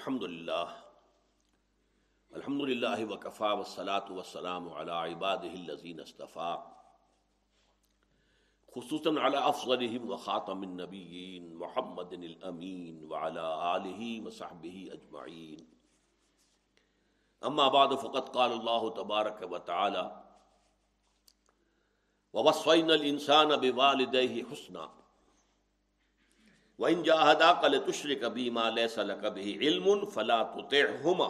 الحمد للہ۔ الحمد للہ وکفا وسلاۃ وسلام علی عباد الزین اصطفیٰ خصوصاً علی افضلهم وخاتم النبیین محمد الامین وعلی آلہ وصحبہ اجمعین۔ اما بعد فقط قال اللہ تبارک و تعالی۔ الانسان بوالدہ حسنا۔ وَإِن جَاهَدَاكَ لِتُشْرِكَ بِي مَا لَيْسَ لَكَ بِهِ عِلْمٌ فَلَا تُطِعْهُمَا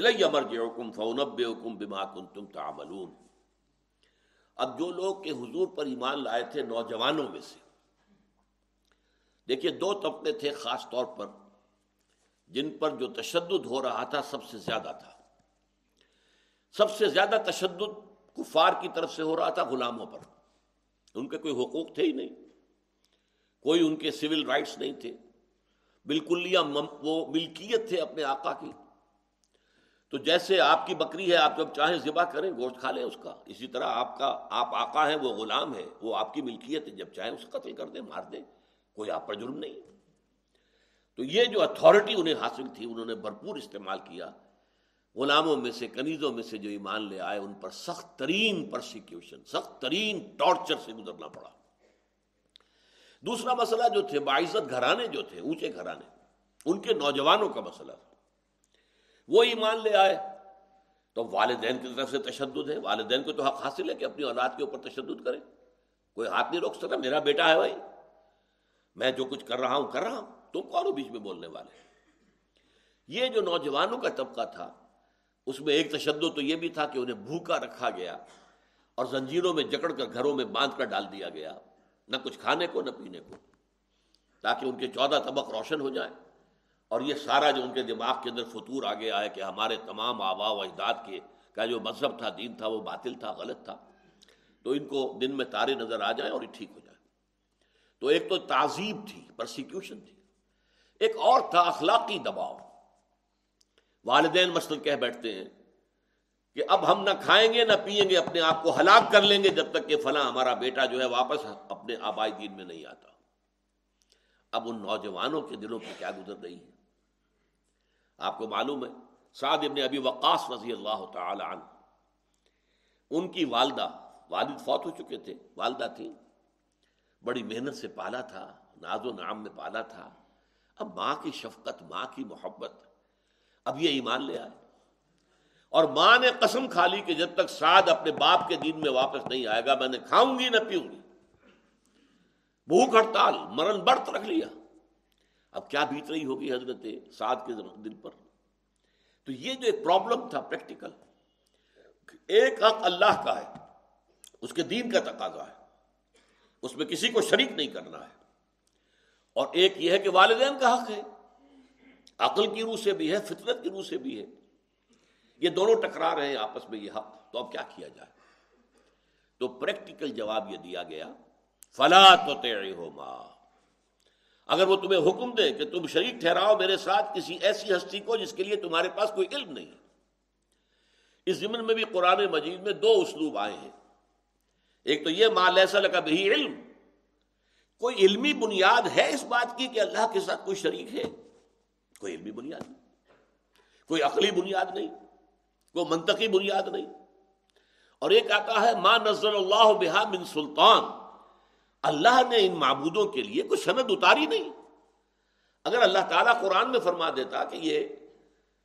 إِلَيَّ مَرْجِعُكُمْ فَأُنَبِّئُكُمْ بِمَا كُنتُمْ تَعْمَلُونَ اب جو لوگ کے حضور پر ایمان لائے تھے نوجوانوں میں سے، دیکھیے دو طبقے تھے خاص طور پر جن پر جو تشدد ہو رہا تھا سب سے زیادہ تھا۔ سب سے زیادہ تشدد کفار کی طرف سے ہو رہا تھا غلاموں پر۔ ان کے کوئی حقوق تھے ہی نہیں۔ کوئی ان کے سول رائٹس نہیں تھے۔ بالکل وہ ملکیت تھے اپنے آقا کی۔ تو جیسے آپ کی بکری ہے، آپ جب چاہیں ذبح کریں، گوشت کھا لیں اس کا۔ اسی طرح آپ کا آپ آقا ہیں، وہ غلام ہے وہ آپ کی ملکیت ہے۔ جب چاہیں اسے قتل کر دیں، مار دیں۔ کوئی آپ پر جرم نہیں۔ تو یہ جو اتھارٹی انہیں حاصل تھی، انہوں نے بھرپور استعمال کیا۔ غلاموں میں سے، کنیزوں میں سے جو ایمان لے آئے، ان پر سخت ترین پرسیکیوشن سخت ترین ٹارچر سے گزرنا پڑا۔ دوسرا مسئلہ جو تھے، باعزت گھرانے جو تھے، اونچے گھرانے، ان کے نوجوانوں کا مسئلہ تھا۔ وہ ایمان لے آئے۔ تو والدین کی طرف سے تشدد ہے۔ والدین کو تو حق حاصل ہے کہ اپنی اولاد کے اوپر تشدد کرے کوئی ہاتھ نہیں روک سکتا، میرا بیٹا ہے بھائی۔ میں جو کچھ کر رہا ہوں، کر رہا ہوں۔ تم کون ہو بیچ میں بولنے والے؟ یہ جو نوجوانوں کا طبقہ تھا، اس میں ایک تشدد تو یہ بھی تھا کہ انہیں بھوکا رکھا گیا اور زنجیروں میں جکڑ کر گھروں میں باندھ کر ڈال دیا گیا۔ نہ کچھ کھانے کو نہ پینے کو، تاکہ ان کے چودہ طبق روشن ہو جائیں اور یہ سارا جو ان کے دماغ کے اندر فطور آگے آئے کہ ہمارے تمام آبا و اجداد کے کا جو مذہب تھا، دین تھا، وہ باطل تھا، غلط تھا، تو ان کو دن میں تارے نظر آ جائیں اور یہ ٹھیک ہو جائے۔ تو ایک تو تعذیب تھی پرسیکیوشن تھی۔ ایک اور تھا اخلاقی دباؤ۔ والدین مثلاً کہہ بیٹھتے ہیں کہ اب ہم نہ کھائیں گے نہ پیئیں گے، اپنے آپ کو ہلاک کر لیں گے جب تک کہ فلاں ہمارا بیٹا جو ہے واپس اپنے آبائی دین میں نہیں آتا۔ اب ان نوجوانوں کے دلوں پہ کیا گزر رہی ہے؟ آپ کو معلوم ہے، سعد ابن ابی وقاص رضی اللہ تعالی عنہ، ان کی والدہ، والد فوت ہو چکے تھے، والدہ تھی بڑی محنت سے پالا تھا، ناز و نام میں پالا تھا۔ اب ماں کی شفقت، ماں کی محبت، اب یہ ایمان لے آئے۔ اور ماں نے قسم کھا لی کہ جب تک سعد اپنے باپ کے دین میں واپس نہیں آئے گا، میں نے کھاؤں گی نہ پیوں گی۔ بھوک ہڑتال، مرن برت رکھ لیا۔ اب کیا بیت رہی ہوگی حضرت سعد کے دل پر؟ تو یہ جو ایک پرابلم تھا پریکٹیکل ایک حق اللہ کا ہے، اس کے دین کا تقاضا ہے۔ اس میں کسی کو شریک نہیں کرنا ہے۔ اور ایک یہ ہے کہ والدین کا حق ہے۔ عقل کی روح سے بھی ہے، فطرت کی روح سے بھی ہے۔ یہ دونوں ٹکرا رہے ہیں آپس میں یہ حق، تو اب کیا کیا جائے؟ تو پریکٹیکل جواب یہ دیا گیا، فلا تو ہو ماں اگر وہ تمہیں حکم دے کہ تم شریک ٹھہراؤ میرے ساتھ کسی ایسی ہستی کو جس کے لیے تمہارے پاس کوئی علم نہیں۔ اس ضمن میں بھی قرآن مجید میں دو اسلوب آئے ہیں۔ ایک تو یہ ماں لیسا لگا بھی علم۔ کوئی علمی بنیاد ہے اس بات کی کہ اللہ کے ساتھ کوئی شریک ہے؟ کوئی علمی بنیاد نہیں۔ کوئی عقلی بنیاد نہیں۔ کوئی منطقی بنیاد نہیں۔ اور ایک آتا ہے ماں نظر اللہ بحا من سلطان۔ اللہ نے ان معبودوں کے لیے کوئی سند اتاری نہیں۔ اگر اللہ تعالیٰ قرآن میں فرما دیتا کہ یہ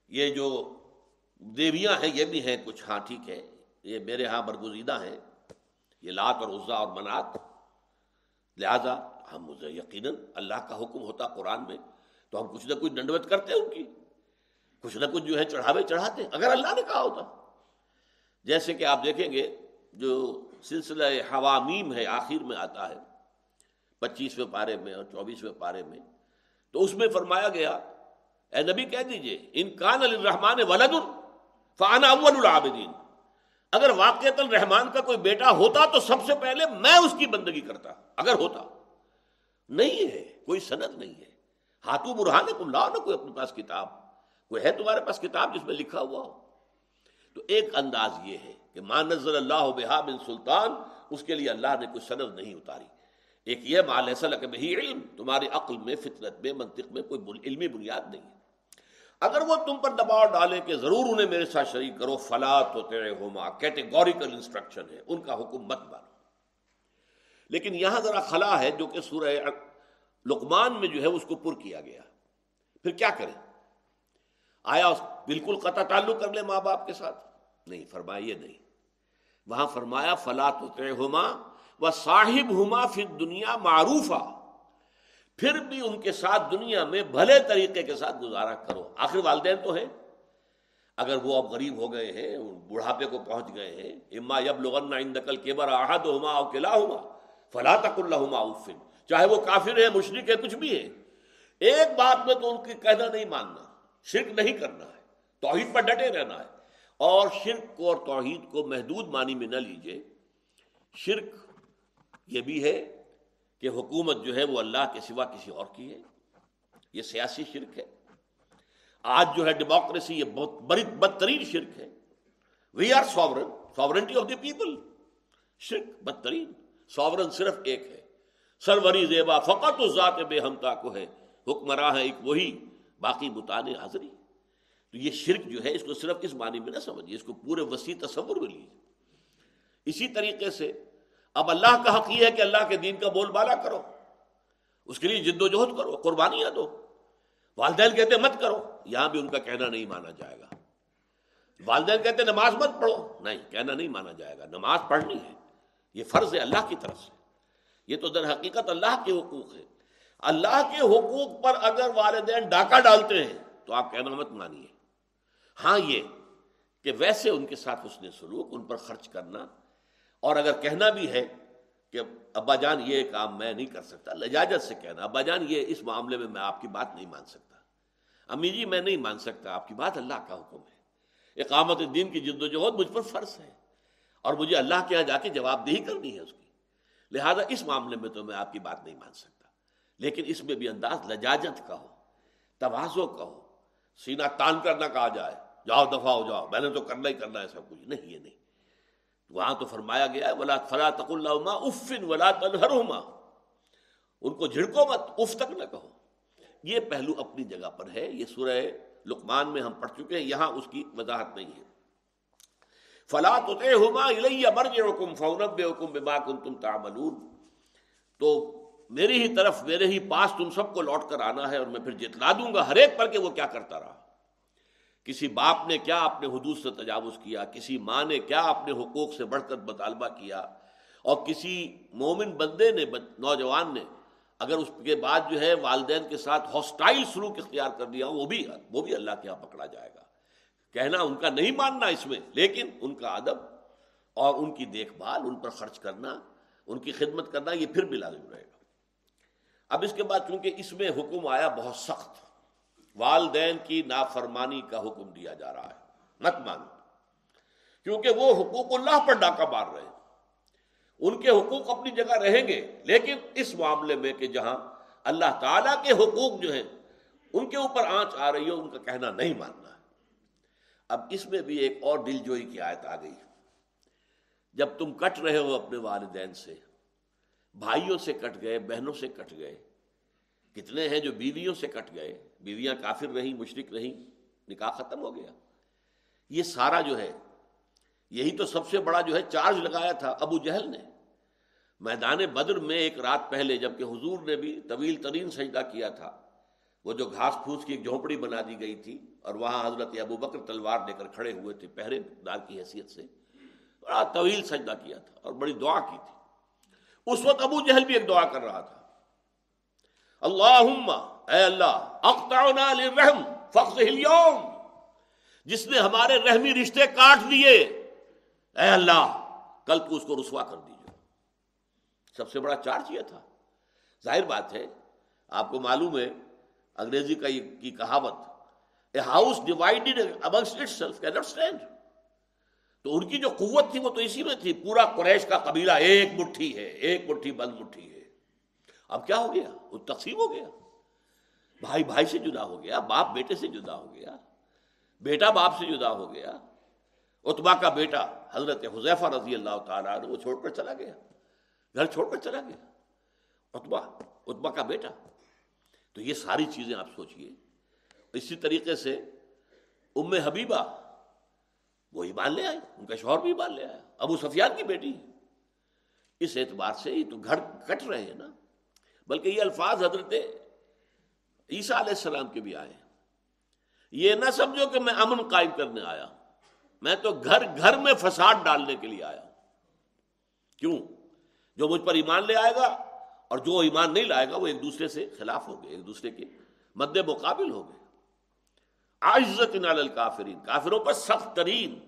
یہ جو دیویاں ہیں، یہ بھی ہیں، کچھ ہاں ٹھیک ہے یہ میرے ہاں برگزیدہ ہیں، یہ لات اور عزا اور منات۔ لہذا ہم مجھے یقیناً اللہ کا حکم ہوتا قرآن میں، تو ہم کچھ نہ کچھ ڈنڈوت کرتے ان کی۔ کچھ نہ کچھ جو ہے چڑھاوے چڑھاتے اگر اللہ نے کہا ہوتا جیسے کہ آپ دیکھیں گے جو سلسلہ حوامیم ہے، آخر میں آتا ہے، پچیسویں پارے میں اور چوبیسویں پارے میں، تو اس میں فرمایا گیا، اے نبی کہہ دیجیے، ان کان الرحمان ولد فانا اول العابدین۔ اگر واقع الرحمان کا کوئی بیٹا ہوتا تو سب سے پہلے میں اس کی بندگی کرتا، اگر ہوتا۔ نہیں ہے، کوئی سند نہیں ہے۔ ہاتھوں برہان تم لاؤ نا کوئی اپنے پاس کتاب۔ کوئی ہے تمہارے پاس کتاب جس میں لکھا ہوا ہو؟ تو ایک انداز یہ ہے کہ مان نظر اللہ بحا بن سلطان، اس کے لیے اللہ نے کوئی سند نہیں اتاری۔ ایک یہ مال ایسا لگے علم، تمہاری عقل میں، فطرت میں، منطق میں کوئی علمی بنیاد نہیں ہے۔ اگر وہ تم پر دباؤ ڈالے کہ ضرور انہیں میرے ساتھ شریک کرو، فلا تو تیرے ہوما کیٹیگوریکل انسٹرکشن ہے، ان کا حکم مت مانو۔ لیکن یہاں ذرا خلا ہے جو کہ سورہ لقمان میں جو ہے، اس کو پر کیا گیا۔ پھر کیا کریں؟ آیا بالکل قطع تعلق کر لے ماں باپ کے ساتھ؟ نہیں، فرمائیے نہیں۔ وہاں فرمایا، فلا ہوما وہ صاحب ہوما پھر دنیا معروف پھر بھی ان کے ساتھ دنیا میں بھلے طریقے کے ساتھ گزارا کرو۔ آخر والدین تو ہے اگر وہ اب غریب ہو گئے ہیں بڑھاپے کو پہنچ گئے ہیں، اما یب لغن نقل کے بر آحد ہوما او کلا ہوما فلا تک اللہ عفن چاہے وہ کافر ہے مشرق ہے کچھ بھی ہے ایک بات میں تو ان کی کہنا نہیں ماننا۔ شرک نہیں کرنا ہے، توحید پر ڈٹے رہنا ہے۔ اور شرک کو اور توحید کو محدود معنی میں نہ لیجیے۔ شرک یہ بھی ہے کہ حکومت جو ہے وہ اللہ کے سوا کسی اور کی ہے۔ یہ سیاسی شرک ہے۔ آج جو ہے ڈیموکریسی یہ بہت بڑی بدترین شرک ہے۔ We are sovereign sovereignty of the people شرک بدترین ساورن صرف ایک ہے۔ سروری زیبا فقط اس ذات بے ہمتا کو ہے۔ حکمراں ہے ایک وہی۔ باقی بتانے حاضری۔ تو یہ شرک جو ہے، اس کو صرف اس معنی میں نہ سمجھیے، اس کو پورے وسیع تصور میں لیجیے۔ اسی طریقے سے اب اللہ کا حق یہ ہے کہ اللہ کے دین کا بول بالا کرو۔ اس کے لیے جد و جہد کرو، قربانیاں دو۔ والدین کہتے مت کرو، یہاں بھی ان کا کہنا نہیں مانا جائے گا۔ والدین کہتے نماز مت پڑھو۔ نہیں، کہنا نہیں مانا جائے گا۔ نماز پڑھنی ہے، یہ فرض ہے اللہ کی طرف سے۔ یہ تو در حقیقت اللہ کے حقوق ہے اللہ کے حقوق پر اگر والدین ڈاکہ ڈالتے ہیں، تو آپ کہنا مت مانیے۔ ہاں یہ کہ ویسے ان کے ساتھ اس نے سلوک، ان پر خرچ کرنا۔ اور اگر کہنا بھی ہے کہ ابا جان، یہ کام میں نہیں کر سکتا، لجاجت سے کہنا، ابا جان، یہ اس معاملے میں میں آپ کی بات نہیں مان سکتا۔ امی جی میں نہیں مان سکتا، آپ کی بات اللہ کا حکم ہے۔ اقامت دین کی جد و جہد مجھ پر فرض ہے۔ اور مجھے اللہ کے یہاں جا کے جواب دہی کرنی ہے اس کی۔ لہذا اس معاملے میں تو میں آپ کی بات نہیں مان سکتا۔ لیکن اس میں بھی انداز لجاجت کا ہو توازو کا ہو، سینہ تان کرنا کہا جائے، جاؤ دفاع ہو، جاؤ، میں نے تو کرنا ہی کرنا ہے سب کچھ۔ نہیں، یہ نہیں۔ وہاں تو فرمایا گیا ہے، ولا فلا تق اللہ افن ولا تنہرما ان کو جھڑکو مت، اف تک نہ کہو۔ یہ پہلو اپنی جگہ پر ہے، یہ سورہ لقمان میں ہم پڑھ چکے ہیں، یہاں اس کی وضاحت نہیں ہے۔ فلا تو مرج حکم فونب حکم بما کن تم تعملون۔ تو میری ہی طرف، میرے ہی پاس تم سب کو لوٹ کر آنا ہے اور میں پھر جتلا دوں گا، ہر ایک پر کہ وہ کیا کرتا رہا۔ کسی باپ نے کیا اپنے حدود سے تجاوز کیا؟ کسی ماں نے کیا اپنے حقوق سے بڑھ کر مطالبہ کیا؟ اور کسی مومن بندے نے، نوجوان نے اگر اس کے بعد جو ہے والدین کے ساتھ ہاسٹائل سلوک اختیار کر دیا، وہ بھی وہ بھی اللہ کے یہاں پکڑا جائے گا۔ کہنا ان کا نہیں ماننا اس میں، لیکن ان کا ادب اور ان کی دیکھ بھال، ان پر خرچ کرنا، ان کی خدمت کرنا، یہ پھر بھی لازم رہے گا۔ اب اس کے بعد چونکہ اس میں حکم آیا بہت سخت، والدین کی نافرمانی کا حکم دیا جا رہا ہے، مت مانو۔ کیونکہ وہ حقوق اللہ پر ڈاکہ مار رہے ہیں۔ ان کے حقوق اپنی جگہ رہیں گے، لیکن اس معاملے میں کہ جہاں اللہ تعالی کے حقوق جو ہیں، ان کے اوپر آنچ آ رہی ہے ان کا کہنا نہیں ماننا۔ ہے اب اس میں بھی ایک اور دل جوئی کی آیت آ گئی۔ جب تم کٹ رہے ہو اپنے والدین سے بھائیوں سے کٹ گئے، بہنوں سے کٹ گئے۔ کتنے ہیں جو بیویوں سے کٹ گئے؟ بیویاں کافر رہیں مشرق رہیں، نکاح ختم ہو گیا۔ یہ سارا جو ہے، یہی تو سب سے بڑا جو ہے چارج لگایا تھا ابو جہل نے۔ میدان بدر میں ایک رات پہلے جبکہ حضور نے بھی طویل ترین سجدہ کیا تھا، وہ جو گھاس پھوس کی ایک جھونپڑی بنا دی گئی تھی اور وہاں حضرت ابو بکر تلوار لے کر کھڑے ہوئے تھے پہرے دار کی حیثیت سے، بڑا طویل سجدہ کیا تھا اور بڑی دعا کی تھی۔ اس وقت ابو جہل بھی ایک دعا کر رہا تھا۔ اللہ اے اللہ، اقطعنا للرحم اليوم۔ جس نے ہمارے رحمی رشتے کاٹ دیے۔ اے اللہ، کل تو اس کو رسوا کر دیجیے سب سے بڑا چارج یہ تھا۔ ظاہر بات ہے، آپ کو معلوم ہے، انگریزی کا کی کہاوت a house divided amongst itself can not stand تو ان کی جو قوت تھی وہ تو اسی میں تھی۔ پورا قریش کا قبیلہ ایک مٹھی ہے، ایک مٹھی بند مٹھی ہے۔ اب کیا ہو گیا؟ وہ تقسیم ہو گیا۔ بھائی بھائی سے جدا ہو گیا، باپ بیٹے سے جدا ہو گیا۔ بیٹا باپ سے جدا ہو گیا۔ اتبا کا بیٹا حضرت حضیفہ رضی اللہ تعالیٰ وہ چھوڑ کر چلا گیا۔ گھر چھوڑ کر چلا گیا۔ اتبا اتبا کا بیٹا۔ تو یہ ساری چیزیں آپ سوچئے۔ اسی طریقے سے ام حبیبہ وہ ایمان لے آئی ان کا شوہر بھی ایمان لے آیا ابو سفیان کی بیٹی۔ اس اعتبار سے ہی تو گھر کٹ رہے ہیں نا۔ بلکہ یہ الفاظ حضرت عیسیٰ علیہ السلام کے بھی آئے۔ یہ نہ سمجھو کہ میں امن قائم کرنے آیا۔ میں تو گھر گھر میں فساد ڈالنے کے لیے آیا۔ کیوں؟ جو مجھ پر ایمان لے آئے گا اور جو ایمان نہیں لائے گا، وہ ایک دوسرے سے خلاف ہو گئے، ایک دوسرے کے مد مقابل ہو گئے۔ عزت الکافرین۔ کافروں پر سخت ترین۔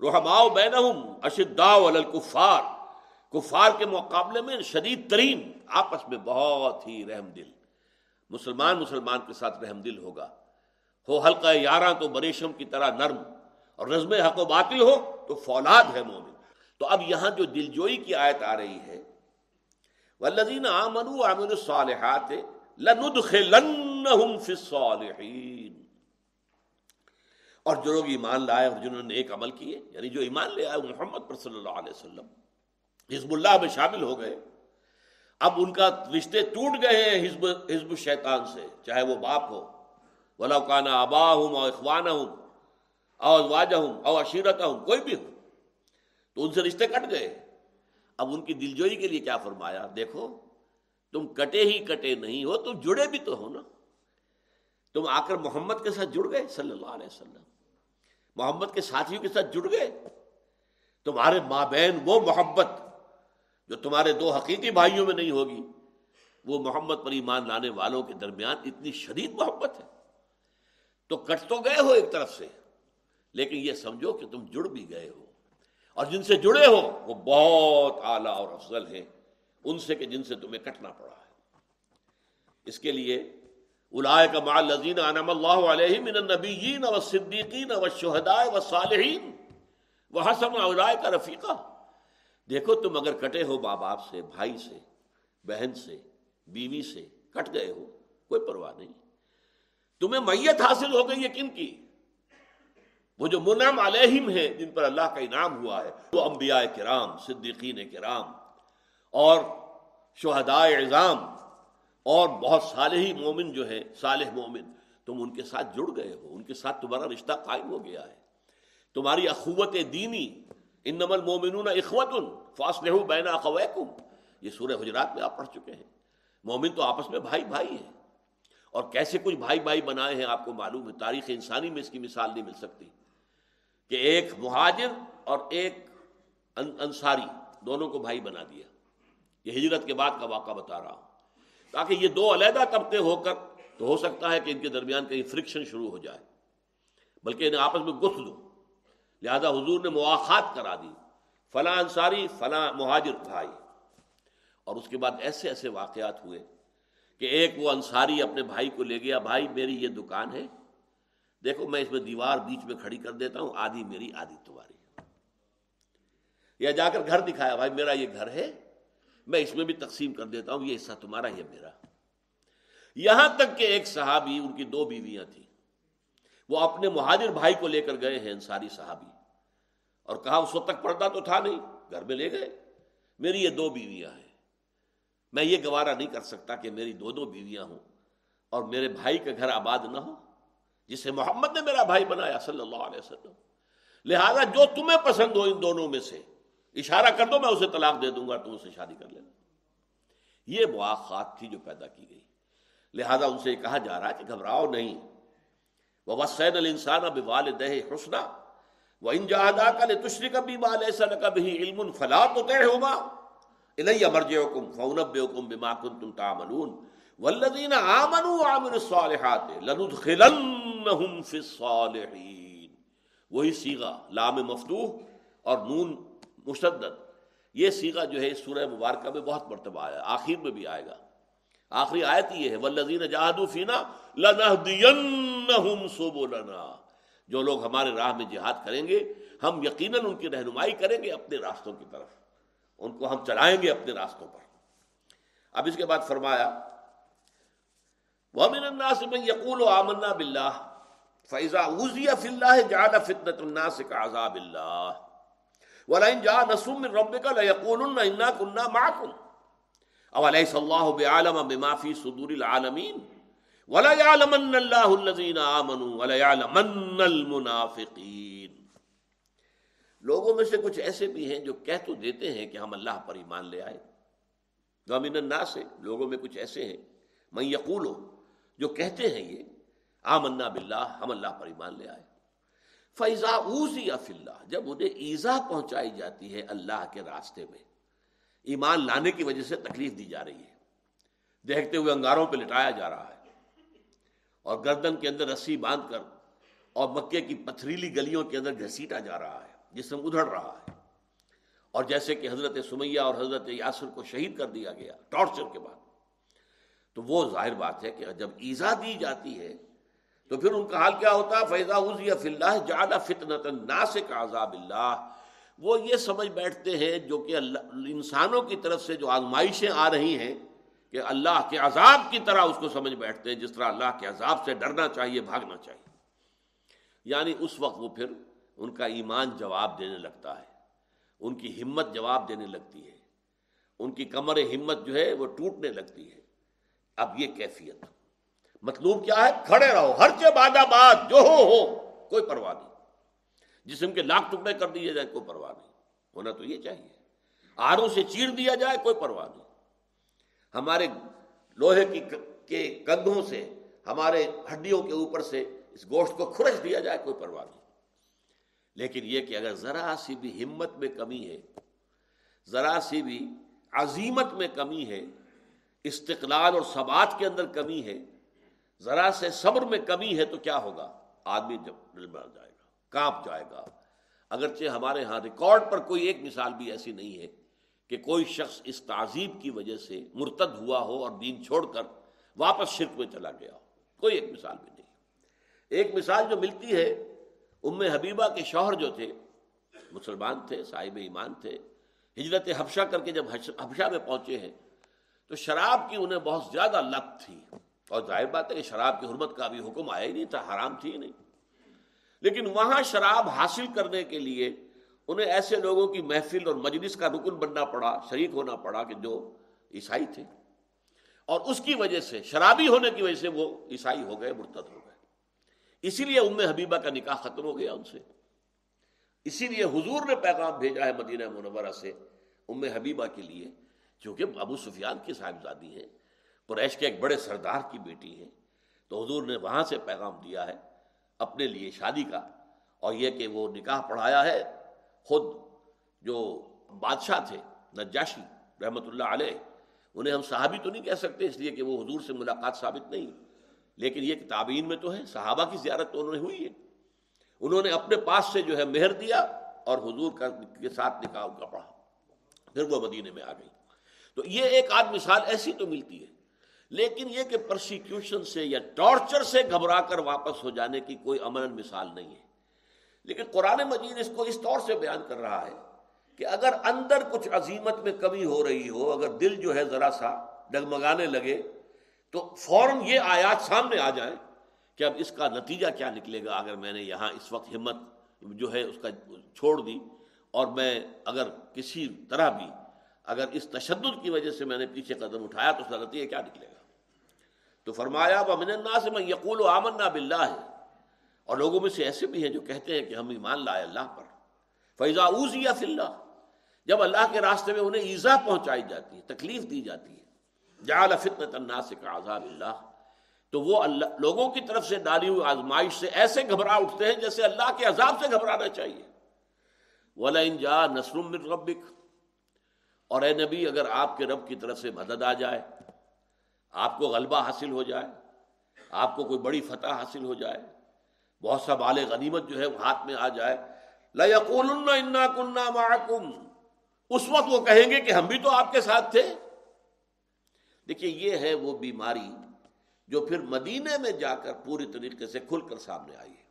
روحماؤ بینہم، اشداء الکفار۔ کفار کے مقابلے میں شدید ترین۔ آپس میں بہت ہی رحم دل۔ مسلمان مسلمان کے ساتھ رحم دل ہوگا۔ ہو حلقہ یاراں تو بریشم کی طرح نرم۔ اور رزم حق و باطل ہو تو فولاد ہے مومن۔ تو اب یہاں جو دل جوئی کی آیت آ رہی ہے والذین آمنوا وعملوا الصالحات لندخلنہم فی الصالحین اور جو لوگ ایمان لائے اور جنہوں نے ایک عمل کیے یعنی جو ایمان لے آئے محمد پر صلی اللہ علیہ وسلم۔ حزب اللہ میں شامل ہو گئے۔ اب ان کا رشتے ٹوٹ گئے ہیں حزب حزب الشیطان سے، چاہے وہ باپ ہو۔ ولا کانا ابا ہوں اور اخوانہ ہوں او واجہ ہوں او عشیرت ہوں کوئی بھی ہو، تو ان سے رشتے کٹ گئے۔ اب ان کی دلجوئی کے لیے کیا فرمایا؟ دیکھو، تم کٹے ہی کٹے نہیں ہو، تم جڑے بھی تو ہو نا۔ تم آ کر محمد کے ساتھ جڑ گئے صلی اللہ علیہ وسلم۔ محمد کے ساتھیوں کے ساتھ جڑ گئے۔ تمہارے ماں بہن وہ محبت جو تمہارے دو حقیقی بھائیوں میں نہیں ہوگی، وہ محمد پر ایمان لانے والوں کے درمیان اتنی شدید محبت ہے۔ تو کٹ تو گئے ہو ایک طرف سے، لیکن یہ سمجھو کہ تم جڑ بھی گئے ہو۔ اور جن سے جڑے ہو، وہ بہت اعلیٰ اور افضل ہیں۔ ان سے کہ جن سے تمہیں کٹنا پڑا ہے۔ اس کے لیے الائے کا مال لذین انم اللہ علیہ من النبیین و صدیقین و شہدائے و کا رفیقہ۔ دیکھو تم اگر کٹے ہو ماں باپ سے، بھائی سے، بہن سے، بیوی سے، کٹ گئے ہو، کوئی پرواہ نہیں۔ تمہیں میت حاصل ہو گئی ہے کن کی؟ وہ جو منعم علیہم ہیں، جن پر اللہ کا انعام ہوا ہے، وہ انبیاء کرام، صدیقین کرام اور شہدائے اعظام۔ اور بہت صالحی مومن جو ہے، صالح مومن، تم ان کے ساتھ جڑ گئے ہو، ان کے ساتھ تمہارا رشتہ قائم ہو گیا ہے۔ تمہاری اخوت دینی ان نمل مومن اخوت فاصلہ بینا اخویکم۔ یہ سورہ حجرات میں آپ پڑھ چکے ہیں۔ مومن تو آپس میں بھائی بھائی ہیں۔ اور کیسے کچھ بھائی بھائی بنائے ہیں، آپ کو معلوم ہے، تاریخ انسانی میں اس کی مثال نہیں مل سکتی۔ کہ ایک مہاجر اور ایک انصاری دونوں کو بھائی بنا دیا۔ یہ ہجرت کے بعد کا واقعہ بتا رہا ہوں۔ تاکہ یہ دو علیحدہ طبقے ہو کر تو ہو سکتا ہے کہ ان کے درمیان کہیں فرکشن شروع ہو جائے۔ بلکہ انہیں آپس میں گفت دو۔ لہذا حضور نے مواخات کرا دی۔ فلاں انصاری، فلاں مہاجر بھائی۔ اور اس کے بعد ایسے ایسے واقعات ہوئے کہ ایک وہ انصاری اپنے بھائی کو لے گیا، بھائی، میری یہ دکان ہے۔ دیکھو، میں اس میں دیوار بیچ میں کھڑی کر دیتا ہوں، آدھی میری، آدھی تمہاری۔ یا جا کر گھر دکھایا، بھائی، میرا یہ گھر ہے میں اس میں بھی تقسیم کر دیتا ہوں، یہ حصہ تمہارا یہ میرا۔ یہاں تک کہ ایک صحابی، ان کی دو بیویاں تھیں۔ وہ اپنے مہاجر بھائی کو لے کر گئے ہیں، انصاری صحابی۔ اور کہا، اس وقت تک پڑتا تو تھا نہیں، گھر میں لے گئے۔ میری یہ دو بیویاں ہیں۔ میں یہ گوارا نہیں کر سکتا کہ میری دو دو بیویاں ہوں اور میرے بھائی کا گھر آباد نہ ہو جسے محمد نے میرا بھائی بنایا صلی اللہ علیہ وسلم۔ لہذا جو تمہیں پسند ہو ان دونوں میں سے اشارہ کر دو، میں اسے طلاق دے دوں گا تم اسے شادی کر لینا یہ مواقعات تھی جو پیدا کی گئی۔ لہذا ان سے یہ کہا جا رہا ہے کہ گھبراؤ نہیں۔ وہ وسین السان اب والدہ حسنا وہ ان جہادا کا تشری کا بھی مال ایسا نہ کبھی علم فلاح تو طے ہوگا الیہ مرجعکم فونبئکم بما کن کنتم تعملون۔ والذین آمنوا وعملوا الصالحات لندخلنہم فی الصالحین۔ وہی سیغہ لام مفتوح اور نون مشدد۔ یہ سیغہ جو ہے اس سورہ مبارکہ میں بہت مرتبہ آیا، آخر میں بھی آئے گا۔ آخری آیت یہ ہے والذین جاہدوا فینا لنہدینہم سبلنا۔ جو لوگ ہمارے راہ میں جہاد کریں گے، ہم یقیناً ان کی رہنمائی کریں گے اپنے راستوں کی طرف۔ ان کو ہم چلائیں گے اپنے راستوں پر۔ اب اس کے بعد فرمایا، وَمِنَ النَّاسِ مَنْ يَقُولُ آمَنَّا بِاللَّهِ فَإِذَا أُوذِيَ فِي اللَّهِ جَعَلَ فِتْنَةُ النَّاسِ كَعَذَابِ اللَّهِ۔ وَلَئِنْ جَاءَ نَصْرٌ مِّن رَّبِّكَ لَيَقُولُنَّ إِنَّا كُنَّا مَعَكُمْ. أَوَلَيْسَ اللَّهُ بِعَالَمٍ بِمَا فِي صُدُورِ الْعَالَمِينَ؟ لوگوں میں سے کچھ ایسے بھی ہیں جو کہہ تو دیتے ہیں کہ ہم اللہ پر ایمان لے آئے. غمین الناس سے لوگوں میں کچھ ایسے ہیں. میں یقول جو کہتے ہیں یہ، آمنا باللہ، ہم اللہ پر ایمان لے آئے. فیضا اوزی اف اللہ جب انہیں ایزا پہنچائی جاتی ہے اللہ کے راستے میں، ایمان لانے کی وجہ سے تکلیف دی جا رہی ہے۔ دیکھتے ہوئے انگاروں پہ لٹایا جا رہا ہے اور گردن کے اندر رسی باندھ کر اور مکے کی پتھریلی گلیوں کے اندر گھسیٹا جا رہا ہے، جسم ادھڑ رہا ہے۔ اور جیسے کہ حضرت سمیہ اور حضرت یاسر کو شہید کر دیا گیا، ٹارچر کے بعد۔ تو وہ ظاہر بات ہے کہ جب ایزا دی جاتی ہے تو پھر ان کا حال کیا ہوتا؟ ہے فیضا اللہ جادہ فتنت ناسک عذاب اللہ وہ یہ سمجھ بیٹھتے ہیں جو کہ اللہ انسانوں کی طرف سے جو آزمائشیں آ رہی ہیں کہ اللہ کے عذاب کی طرح اس کو سمجھ بیٹھتے ہیں، جس طرح اللہ کے عذاب سے ڈرنا چاہیے، بھاگنا چاہیے۔ یعنی اس وقت وہ پھر ان کا ایمان جواب دینے لگتا ہے۔ ان کی ہمت جواب دینے لگتی ہے۔ ان کی کمر ہمت جو ہے وہ ٹوٹنے لگتی ہے۔ اب یہ کیفیت۔ مطلوب کیا ہے؟ کھڑے رہو۔ ہر بادہ باد جو ہو ہو، کوئی پرواہ نہیں۔ جسم کے لاکھ ٹکڑے کر دیے جائے کوئی پرواہ نہیں۔ ہونا تو یہ چاہیے۔ آروں سے چیر دیا جائے، کوئی پرواہ نہیں۔ ہمارے لوہے کی کے کندھوں سے، ہمارے ہڈیوں کے اوپر سے اس گوشت کو کھرچ دیا جائے، کوئی پرواہ نہیں۔ لیکن یہ کہ اگر ذرا سی بھی ہمت میں کمی ہے، ذرا سی بھی عظیمت میں کمی ہے، استقلال اور ثبات کے اندر کمی ہے ذرا سے صبر میں کمی ہے تو کیا ہوگا؟ آدمی جب جائے گا، کانپ جائے گا۔ اگرچہ ہمارے ہاں ریکارڈ پر کوئی ایک مثال بھی ایسی نہیں ہے کہ کوئی شخص اس تعزیب کی وجہ سے مرتد ہوا ہو اور دین چھوڑ کر واپس شرک میں چلا گیا ہو۔ کوئی ایک مثال بھی نہیں۔ ایک مثال جو ملتی ہے، ام حبیبہ کے شوہر جو تھے، مسلمان تھے، صاحب ایمان تھے، ہجرت حفشہ کر کے جب حفشہ میں پہنچے ہیں، تو شراب کی انہیں بہت زیادہ لت تھی۔ اور ظاہر بات ہے کہ شراب کی حرمت کا بھی حکم آیا ہی نہیں تھا، حرام تھی ہی نہیں۔ لیکن وہاں شراب حاصل کرنے کے لیے انہیں ایسے لوگوں کی محفل اور مجلس کا رکن بننا پڑا، شریک ہونا پڑا کہ جو عیسائی تھے۔ اور اس کی وجہ سے، شرابی ہونے کی وجہ سے وہ عیسائی ہو گئے، مرتد ہو گئے۔ اسی لیے ام حبیبہ کا نکاح ختم ہو گیا ان سے۔ اسی لیے حضور نے پیغام بھیجا ہے مدینہ منورہ سے ام حبیبہ کے لیے، کیونکہ ابو سفیان کی صاحبزادی ہیں۔ قریش کے ایک بڑے سردار کی بیٹی ہیں تو حضور نے وہاں سے پیغام دیا ہے اپنے لیے شادی کا۔ اور یہ کہ وہ نکاح پڑھایا ہے، خود جو بادشاہ تھے، نجاشی رحمۃ اللہ علیہ، انہیں ہم صحابی تو نہیں کہہ سکتے، اس لیے کہ وہ حضور سے ملاقات ثابت نہیں۔ لیکن یہ تعبین میں تو ہے صحابہ کی زیارت تو انہوں نے ہوئی ہے۔ انہوں نے اپنے پاس سے جو ہے مہر دیا اور حضور کا کے ساتھ نکاح کا پڑھا۔ پھر وہ مدینے میں آ گئی تو یہ ایک آدھ مثال ایسی تو ملتی ہے لیکن یہ کہ پرسیکیوشن سے یا ٹارچر سے گھبرا کر واپس ہو جانے کی کوئی امن مثال نہیں ہے۔ لیکن قرآن مجید اس کو اس طور سے بیان کر رہا ہے کہ اگر اندر کچھ عظیمت میں کمی ہو رہی ہو، اگر دل جو ہے ذرا سا ڈگمگانے لگے، تو فوراً یہ آیات سامنے آ جائیں کہ اب اس کا نتیجہ کیا نکلے گا۔ اگر میں نے یہاں اس وقت ہمت جو ہے اس کا چھوڑ دی اور میں اگر کسی طرح بھی اگر اس تشدد کی وجہ سے میں نے پیچھے قدم اٹھایا تو اس کا نتیجہ کیا نکلے گا؟ تو فرمایا وہ سے میں یقول و آمن بلّہ ہے اور لوگوں میں سے ایسے بھی ہیں جو کہتے ہیں کہ ہم ایمان لائے اللہ پر۔ فیضا اوزیا فلّہ جب اللہ کے راستے میں انہیں ایزا پہنچائی جاتی ہے، تکلیف دی جاتی ہے۔ جعل فتنة الناس كعذاب اللہ۔ تو وہ اللہ، لوگوں کی طرف سے ڈالی ہوئی آزمائش سے ایسے گھبرا اٹھتے ہیں جیسے اللہ کے عذاب سے گھبرانا چاہیے۔ وَلَئِن جَا نَصْرٌ مِّن رَبِّكَ۔ اور اے نبی، اگر آپ کے رب کی طرف سے مدد آ جائے آپ کو غلبہ حاصل ہو جائے، آپ کو کوئی بڑی فتح حاصل ہو جائے، بہت سا بال غنیمت جو ہے ہاتھ میں آ جائے۔ لَيَقُولُنَّ إِنَّا اس وقت وہ کہیں گے کہ ہم بھی تو آپ کے ساتھ تھے۔ دیکھیے، یہ ہے وہ بیماری جو پھر مدینے میں جا کر پوری طریقے سے کھل کر سامنے آئی ہے۔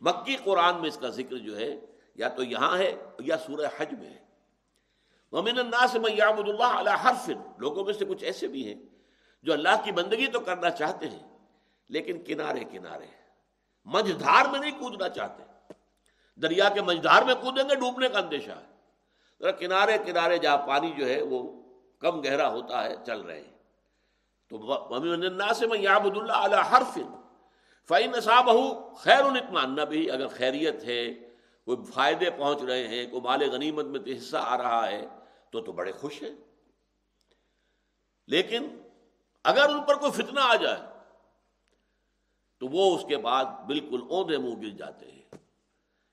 مکی قرآن میں اس کا ذکر جو ہے، یا تو یہاں ہے یا سورہ حج میں ہے۔ ممن الناس میں یامد اللہ علیہ حرف۔ لوگوں میں سے کچھ ایسے بھی ہیں۔ جو اللہ کی بندگی تو کرنا چاہتے ہیں، لیکن کنارے کنارے مجھدار میں نہیں کودنا چاہتے۔ دریا کے مجھدار میں کودیں گے، ڈوبنے کا اندیشہ ہے۔ کنارے کنارے جہاں پانی جو ہے، وہ کم گہرا ہوتا ہے، چل رہے ہیں۔ تو سے میں یابد اللہ علیہ حرف فعین صاحب خیر اطمان بھی اگر خیریت ہے، کوئی فائدے پہنچ رہے ہیں، کوئی مال غنیمت میں حصہ آ رہا ہے، تو تو بڑے خوش ہیں۔ لیکن اگر ان پر کوئی فتنہ آ جائے، تو وہ اس کے بعد بالکل اوندے منہ گر جاتے ہیں۔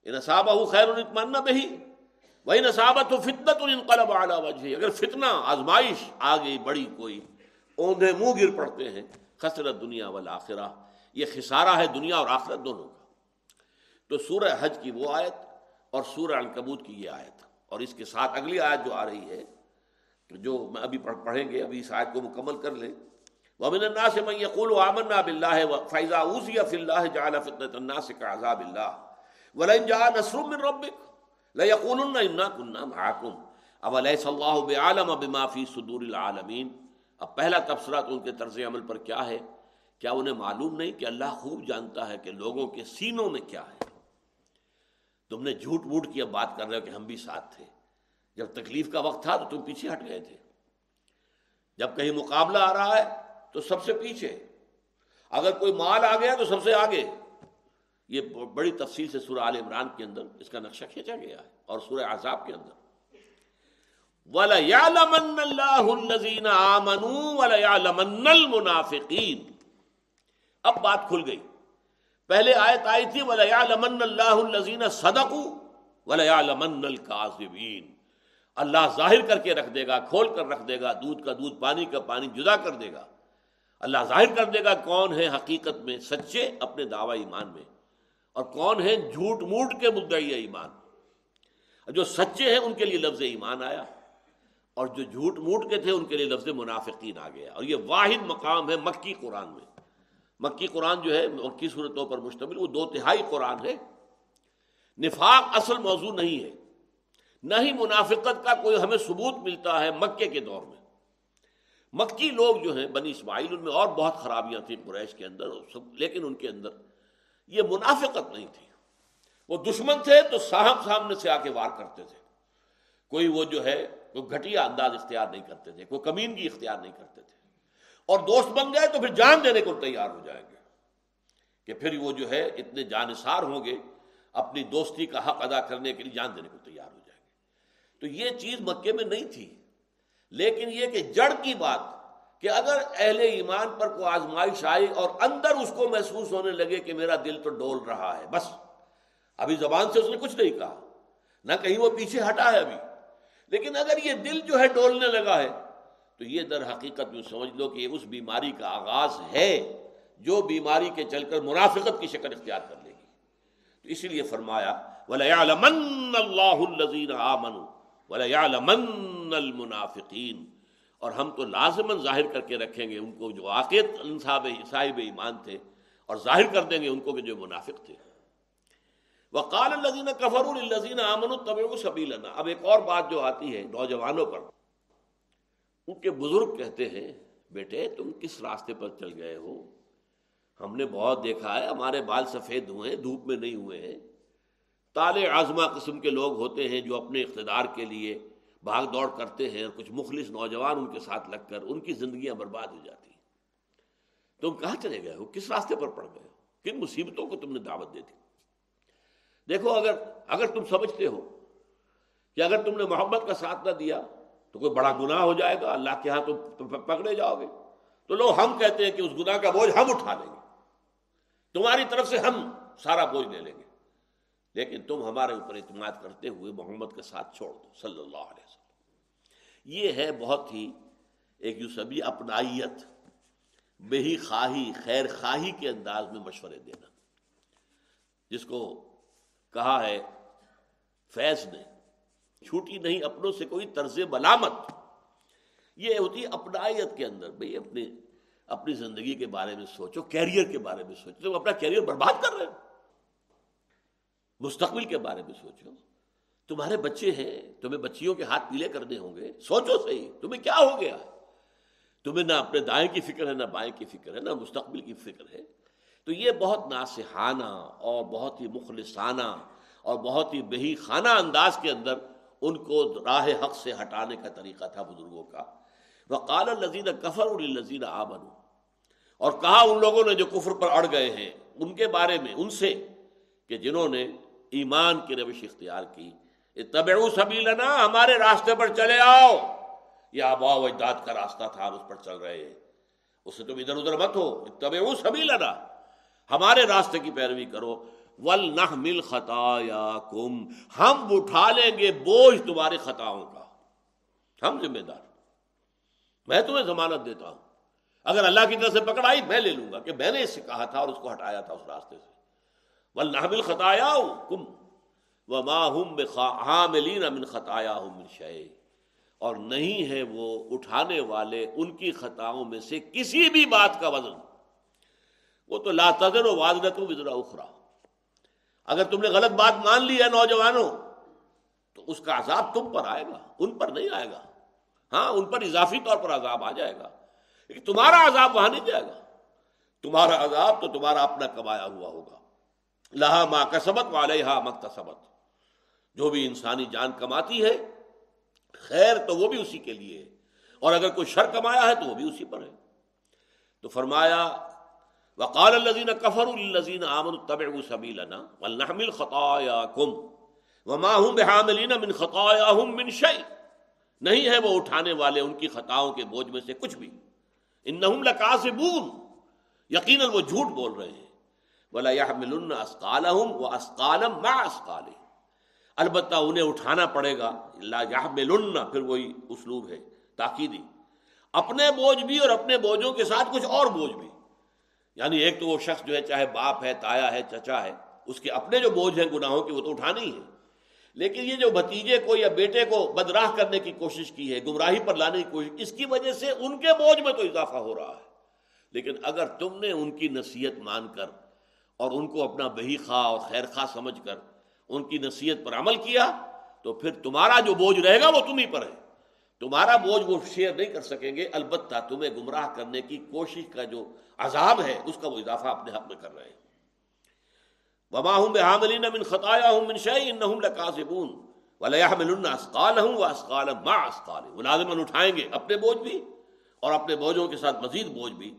نصابہ خیر اطمان بہی وہی نصابت ہو فتنت انقلب اعلیٰ وجہ اگر فتنہ، آزمائش آ گئی بڑی کوئی، اوندے منہ گر پڑتے ہیں، خسرت دنیا والا یہ خسارہ ہے دنیا اور آخرت دونوں کا۔ تو سورہ حج کی وہ آیت اور سورہ الکبوت کی یہ آیت۔ اور اس کے ساتھ اگلی آیت جو آ رہی ہے، جو میں ابھی پڑھیں گے، ابھی اس آیت کو مکمل کر لیں۔ ومن الناس من يقول آمنا بالله فاذا اوذي في الله جعل فتنه الناس كعذاب الله. ولئن جاء نصر من ربك ليقولن انا كنا معكم. اوليس الله بعالم بما في صدور العالمين؟ اب پہلا تبصرہ تو ان کے طرز عمل پر کیا ہے؟ کیا انہیں معلوم نہیں کہ اللہ خوب جانتا ہے کہ لوگوں کے سینوں میں کیا ہے؟ تم نے جھوٹ موٹ کی اب بات کر رہے ہو کہ ہم بھی ساتھ تھے۔ جب تکلیف کا وقت تھا تو تم پیچھے ہٹ گئے تھے۔ جب کہیں مقابلہ آ رہا ہے تو سب سے پیچھے۔ اگر کوئی مال آ گیا تو سب سے آگے۔ یہ بڑی تفصیل سے سورہ عال عمران کے اندر اس کا نقشہ کھینچا گیا ہے اور سورہ عذاب کے اندر۔ وَلَيَعْلَمَنَّ اللَّهُ الَّذِينَ آمَنُوا وَلَيَعْلَمَنَّ الْمُنَافِقِينَ۔ اب بات کھل گئی۔ پہلے آیت آئی تھی، وَلَيَعْلَمَنَّ اللَّهُ الَّذِينَ صَدَقُوا وَلَيَعْلَمَنَّ الْكَاذِبِينَ۔ اللہ ظاہر کر کے رکھ دے گا، کھول کر رکھ دے گا، دودھ کا دودھ، پانی کا پانی جدا کر دے گا۔ اللہ ظاہر کر دے گا کون ہے حقیقت میں سچے اپنے دعوی ایمان میں اور کون ہے جھوٹ موٹ کے مدعی ایمان جو سچے ہیں ان کے لیے لفظ ایمان آیا اور جو جھوٹ موٹ کے تھے ان کے لیے لفظ منافقین آ گیا اور یہ واحد مقام ہے مکی قرآن میں۔ مکی قرآن جو ہے مکی صورتوں پر مشتمل، وہ دو تہائی قرآن ہے۔ نفاق اصل موضوع نہیں ہے۔ نہ ہی منافقت کا کوئی ہمیں ثبوت ملتا ہے مکے کے دور میں۔ مکی لوگ جو ہیں، بنی اسماعیل، ان میں اور بہت خرابیاں تھیں قریش کے اندر لیکن ان کے اندر یہ منافقت نہیں تھی۔ وہ دشمن تھے تو صاحب سامنے سے آ کے وار کرتے تھے۔ کوئی وہ جو ہے کوئی گھٹیا انداز اختیار نہیں کرتے تھے، کوئی کمینگی اختیار نہیں کرتے تھے۔ اور دوست بن گئے تو پھر جان دینے کو تیار ہو جائیں گے کہ پھر وہ جو ہے، اتنے جانسار ہوں گے، اپنی دوستی کا حق ادا کرنے کے لیے جان دینے کو تیار ہو جائیں گے۔ تو یہ چیز مکے میں نہیں تھی۔ لیکن یہ کہ جڑ کی بات کہ اگر اہل ایمان پر کوئی آزمائش آئی اور اندر اس کو محسوس ہونے لگے کہ میرا دل تو ڈول رہا ہے، بس۔ ابھی زبان سے اس نے کچھ نہیں کہا، نہ کہیں وہ پیچھے ہٹا ہے ابھی۔ لیکن اگر یہ دل جو ہے ڈولنے لگا ہے، تو یہ در حقیقت میں سمجھ لو کہ یہ اس بیماری کا آغاز ہے جو بیماری کے چل کر منافقت کی شکل اختیار کر لے گی۔ تو اسی لیے فرمایا، وَلَيَعْلَمَنَّ اللَّهُ الَّذِينَ آمَنُوا۔ وَلَيَعْلَمَنَّ الْمُنَافِقِينَ۔ اور ہم تو لازماً ظاہر کر کے رکھیں گے ان کو جو واقعت صاحب ایمان تھے، اور ظاہر کر دیں گے ان کو کہ جو منافق تھے۔ وقال الزین کفر الزین امن طبع سبیلنا اب ایک اور بات جو آتی ہے نوجوانوں پر، ان کے بزرگ کہتے ہیں، بیٹے، تم کس راستے پر چل گئے ہو؟ ہم نے بہت دیکھا ہے، ہمارے بال سفید ہوئے ہیں، دھوپ میں نہیں ہوئے ہیں۔ تال آزما قسم کے لوگ ہوتے ہیں جو اپنے اقتدار کے لیے بھاگ دوڑ کرتے ہیں اور کچھ مخلص نوجوان ان کے ساتھ لگ کر ان کی زندگیاں برباد ہو جاتی ہیں۔ تم کہاں چلے گئے ہو؟ کس راستے پر پڑ گئے ہو؟ کن مصیبتوں کو تم نے دعوت دے دی؟ دیکھو، اگر اگر تم سمجھتے ہو کہ اگر تم نے محبت کا ساتھ نہ دیا تو کوئی بڑا گناہ ہو جائے گا۔ اللہ کے ہاں تم پکڑے جاؤ گے۔ تو لوگ ہم کہتے ہیں کہ اس گناہ کا بوجھ ہم اٹھا لیں گے۔ تمہاری طرف سے ہم سارا بوجھ لے لیں گے۔ لیکن تم ہمارے اوپر اعتماد کرتے ہوئے محمد کے ساتھ چھوڑ دو، صلی اللہ علیہ وسلم۔ یہ ہے بہت ہی ایک یو سبھی اپنائیت بہی خواہی، خیر خواہی کے انداز میں مشورے دینا۔ جس کو کہا ہے فیض نے، چھوٹی نہیں، اپنوں سے کوئی طرز ملامت۔ یہ ہوتی ہے اپنائیت کے اندر۔ بھئی اپنی اپنی زندگی کے بارے میں سوچو، کیریئر کے بارے میں سوچو۔ تم اپنا کیریئر برباد کر رہے ہو۔ مستقبل کے بارے میں سوچو۔ تمہارے بچے ہیں، تمہیں بچیوں کے ہاتھ پیلے کرنے ہوں گے۔ سوچو صحیح، تمہیں کیا ہو گیا؟ تمہیں نہ اپنے دائیں کی فکر ہے، نہ بائیں کی فکر ہے، نہ مستقبل کی فکر ہے۔ تو یہ بہت ناسحانہ اور بہت ہی مخلصانہ اور بہت ہی بہی خانہ انداز کے اندر ان کو راہ حق سے ہٹانے کا طریقہ تھا بزرگوں کا۔ وقال الزین کفر الزین آبن اور کہا ان لوگوں نے جو کفر پر اڑ گئے ہیں، ان کے بارے میں، ان سے کہ جنہوں نے ایمان کی روش اختیار کی۔ طبع سبیلنا، ہمارے راستے پر چلے آؤ۔ یہ آبا و اجداد کا راستہ تھا، ہم اس پر چل رہے ہیں۔ اس سے تم ادھر ادھر مت ہو۔ طبع سبیلنا، ہمارے راستے کی پیروی کرو۔ ول نہ مل خطا ہم اٹھا لیں گے بوجھ تمہارے خطاؤں کا۔ ہم ذمہ دار۔ میں تمہیں ضمانت دیتا ہوں۔ اگر اللہ کی طرف سے پکڑائی، میں لے لوں گا کہ میں نے اس سے کہا تھا اور اس کو ہٹایا تھا اس راستے سے۔ ول نہ خطایا کم و ماہم حاملین من خطایا ہوں شے اور نہیں ہے وہ اٹھانے والے ان کی خطاؤں میں سے کسی بھی بات کا وزن۔ وہ تو لا تذر و واضح وزرا اخرا اگر تم نے غلط بات مان لی ہے نوجوانوں، تو اس کا عذاب تم پر آئے گا، ان پر نہیں آئے گا۔ ہاں ان پر اضافی طور پر عذاب آ جائے گا۔ لیکن تمہارا عذاب وہاں نہیں جائے گا۔ تمہارا عذاب تو تمہارا اپنا کمایا ہوا ہوگا۔ لہا ماں کا سبق والے جو بھی انسانی جان کماتی ہے، خیر تو وہ بھی اسی کے لیے۔ ہے اور اگر کوئی شر کمایا ہے تو وہ بھی اسی پر ہے۔ تو فرمایا، وقال الذين كفروا للذين امنوا اتبعوا سبيلنا ولنحمل خطاياكم وما هم بحاملين من خطاياهم من شيء نہیں ہے وہ اٹھانے والے ان کی خطاؤں کے بوجھ میں سے کچھ بھی۔ انہم لکاسبون یقینا وہ جھوٹ بول رہے ہیں۔ ولا يحملن اسقالهم واسقالم مع اسقالهم البتہ انہیں اٹھانا پڑے گا لا يحملن، پھر وہی اسلوب ہے، تاکیدی۔ اپنے بوجھ بھی اور اپنے بوجھوں کے ساتھ کچھ اور بوجھ بھی۔ یعنی ایک تو وہ شخص جو ہے، چاہے باپ ہے، تایا ہے، چچا ہے، اس کے اپنے جو بوجھ ہیں، گناہوں کی وہ تو اٹھانے ہی ہے لیکن یہ جو بھتیجے کو یا بیٹے کو بدراہ کرنے کی کوشش کی ہے، گمراہی پر لانے کی کوشش، اس کی وجہ سے ان کے بوجھ میں تو اضافہ ہو رہا ہے۔ لیکن اگر تم نے ان کی نصیحت مان کر اور ان کو اپنا بہی خواہ اور خیر خواہ سمجھ کر ان کی نصیحت پر عمل کیا تو پھر تمہارا جو بوجھ رہے گا وہ تم ہی پر ہے۔ تمہارا بوجھ وہ شیئر نہیں کر سکیں گے، البتہ تمہیں گمراہ کرنے کی کوشش کا جو عذاب ہے، اس کا وہ اضافہ اپنے حق میں کر رہے ہیں۔ وما ہوں بے حاملین من خطایا ہوں من شعی انہم لکاسبون ولیحملن اسقالہم و ما اسقال وہ لازمن اٹھائیں گے اپنے بوجھ بھی اور اپنے بوجھوں کے ساتھ مزید بوجھ بھی۔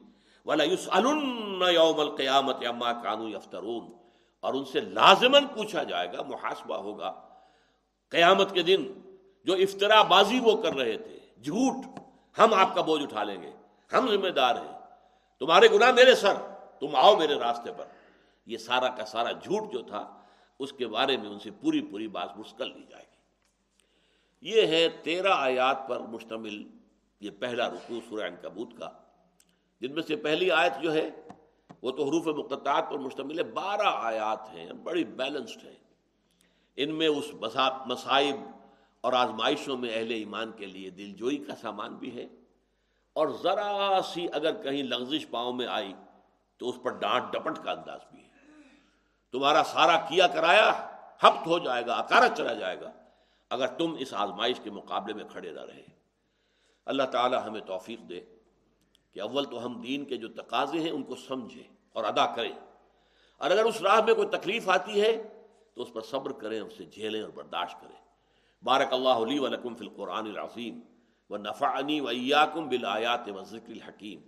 ولا یسألن یوم القیامت اما کانوا یفترون اور ان سے لازمن پوچھا جائے گا، محاسبہ ہوگا۔ قیامت کے دن جو افطرا بازی وہ کر رہے تھے، جھوٹ ہم آپ کا بوجھ اٹھا لیں گے، ہم ذمہ دار ہیں۔ تمہارے گناہ میرے سر، تم آؤ میرے راستے پر۔ یہ سارا کا سارا جھوٹ جو تھا، اس کے بارے میں ان سے پوری پوری بات مسکل لی جائے گی۔ یہ ہے تیرہ آیات پر مشتمل یہ پہلا رکوع سورہ کبوت کا۔ جن میں سے پہلی آیت جو ہے، وہ تو حروف مقطعات پر مشتمل ہے، بارہ آیات ہیں، بڑی بیلنسڈ ہیں۔ ان میں اس مسائب اور آزمائشوں میں اہل ایمان کے لیے دل جوئی کا سامان بھی ہے۔ اور ذرا سی اگر کہیں لغزش پاؤں میں آئی، تو اس پر ڈانٹ ڈپٹ کا انداز بھی ہے۔ تمہارا سارا کیا کرایا، ہفت ہو جائے گا، اکارت چلا جائے گا، اگر تم اس آزمائش کے مقابلے میں کھڑے نہ رہے۔ اللہ تعالی ہمیں توفیق دے۔ کہ اول تو ہم دین کے جو تقاضے ہیں ان کو سمجھیں اور ادا کریں۔ اور اگر اس راہ میں کوئی تکلیف آتی ہے تو اس پر صبر کریں اسے جھیلیں اور برداشت کریں۔ بارک اللہ علی ولکم فی القرآن العظیم و نفعنی و ایاکم بالآیات و ذکر الحکیم۔